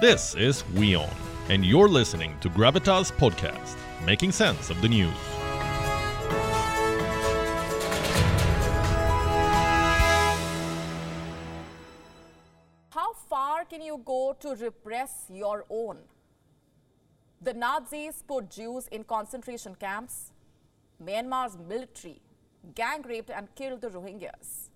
This is WION, and you're listening to Gravitas Podcast, making sense of the news. How far can you go to repress your own? The Nazis put Jews in concentration camps. Myanmar's military gang raped and killed the Rohingyas.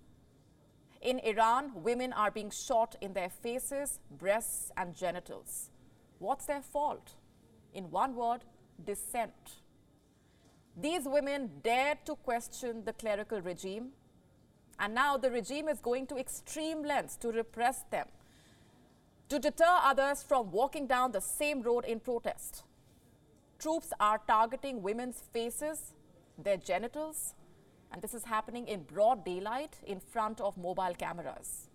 In Iran, women are being shot in their faces, breasts, and genitals. What's their fault? In one word, dissent. These women dared to question the clerical regime, and now the regime is going to extreme lengths to repress them, to deter others from walking down the same road in protest. Troops are targeting women's faces, their genitals, and this is happening in broad daylight in front of mobile cameras.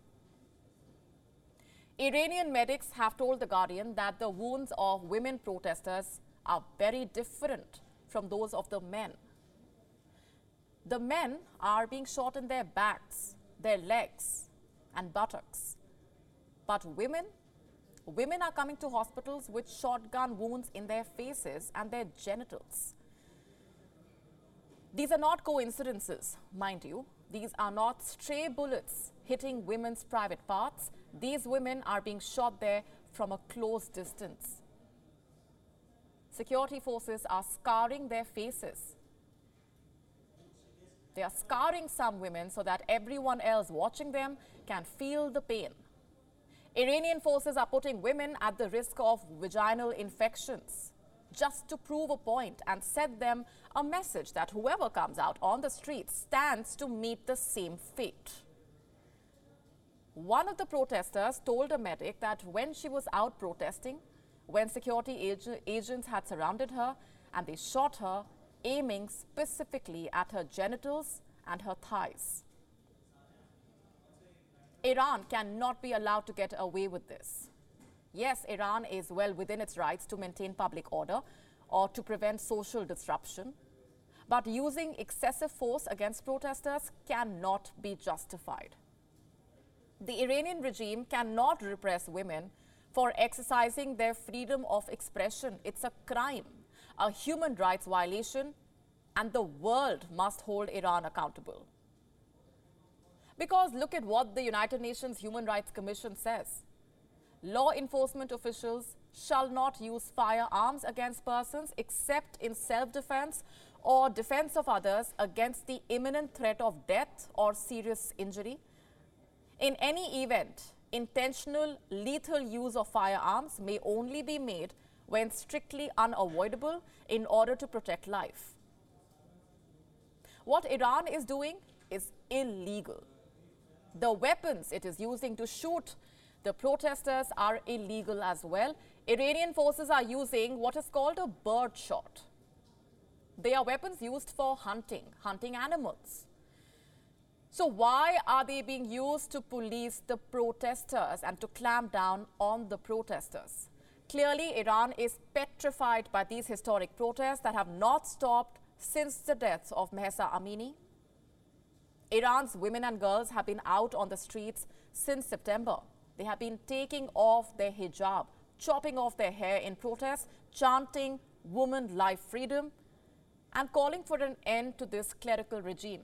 Iranian medics have told The Guardian that the wounds of women protesters are very different from those of the men. The men are being shot in their backs, their legs, and buttocks. But women, women are coming to hospitals with shotgun wounds in their faces and their genitals. These are not coincidences, mind you. These are not stray bullets hitting women's private parts. These women are being shot there from a close distance. Security forces are scarring their faces. They are scarring some women so that everyone else watching them can feel the pain. Iranian forces are putting women at the risk of vaginal infections just to prove a point and send them a message that whoever comes out on the streets stands to meet the same fate. One of the protesters told a medic that when she was out protesting, when security ag- agents had surrounded her and they shot her, aiming specifically at her genitals and her thighs. Iran cannot be allowed to get away with this. Yes, Iran is well within its rights to maintain public order or to prevent social disruption, but using excessive force against protesters cannot be justified. The Iranian regime cannot repress women for exercising their freedom of expression. It's a crime, a human rights violation, and the world must hold Iran accountable. Because look at what the United Nations Human Rights Commission says. Law enforcement officials shall not use firearms against persons except in self defense or defense of others against the imminent threat of death or serious injury. In any event, intentional lethal use of firearms may only be made when strictly unavoidable in order to protect life. What Iran is doing is illegal. The weapons it is using to shoot the protesters are illegal as well. Iranian forces are using what is called a bird shot. They are weapons used for hunting, hunting animals. So, why are they being used to police the protesters and to clamp down on the protesters? Clearly, Iran is petrified by these historic protests that have not stopped since the deaths of Mahsa Amini. Iran's women and girls have been out on the streets since September. They have been taking off their hijab, chopping off their hair in protest, chanting woman life freedom, and calling for an end to this clerical regime.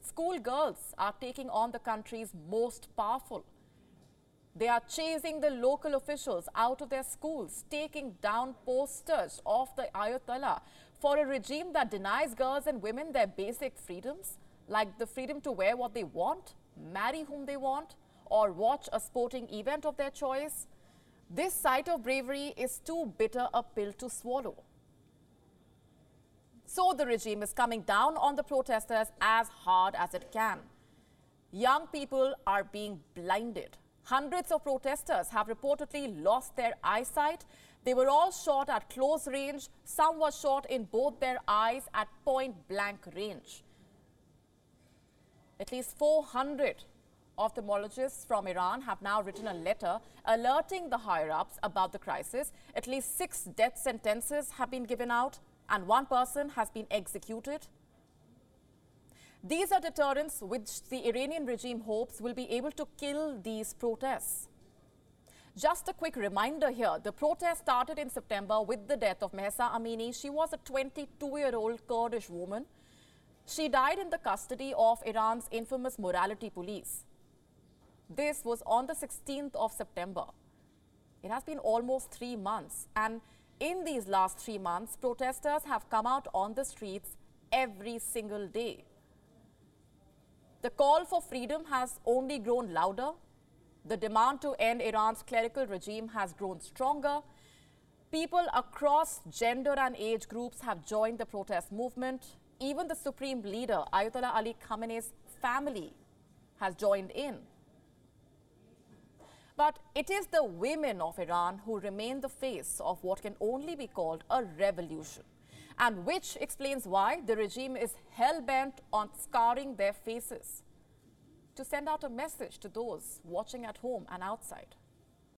Schoolgirls are taking on the country's most powerful. They are chasing the local officials out of their schools, taking down posters of the Ayatollah for a regime that denies girls and women their basic freedoms, like the freedom to wear what they want, marry whom they want, or watch a sporting event of their choice. This sight of bravery is too bitter a pill to swallow. So the regime is coming down on the protesters as hard as it can. Young people are being blinded. Hundreds of protesters have reportedly lost their eyesight. They were all shot at close range. Some were shot in both their eyes at point blank range. At least 400 ophthalmologists from Iran have now written a letter alerting the higher ups about the crisis. At least six death sentences have been given out, and one person has been executed. These are deterrents which the Iranian regime hopes will be able to kill these protests. Just a quick reminder here the protest started in September with the death of Mahsa Amini. She was a 22 year old Kurdish woman. She died in the custody of Iran's infamous morality police. This was on the 16th of September. It has been almost three months, and in these last three months, protesters have come out on the streets every single day. The call for freedom has only grown louder. The demand to end Iran's clerical regime has grown stronger. People across gender and age groups have joined the protest movement. Even the supreme leader, Ayatollah Ali Khamenei's family, has joined in. But it is the women of Iran who remain the face of what can only be called a revolution, and which explains why the regime is hell bent on scarring their faces to send out a message to those watching at home and outside.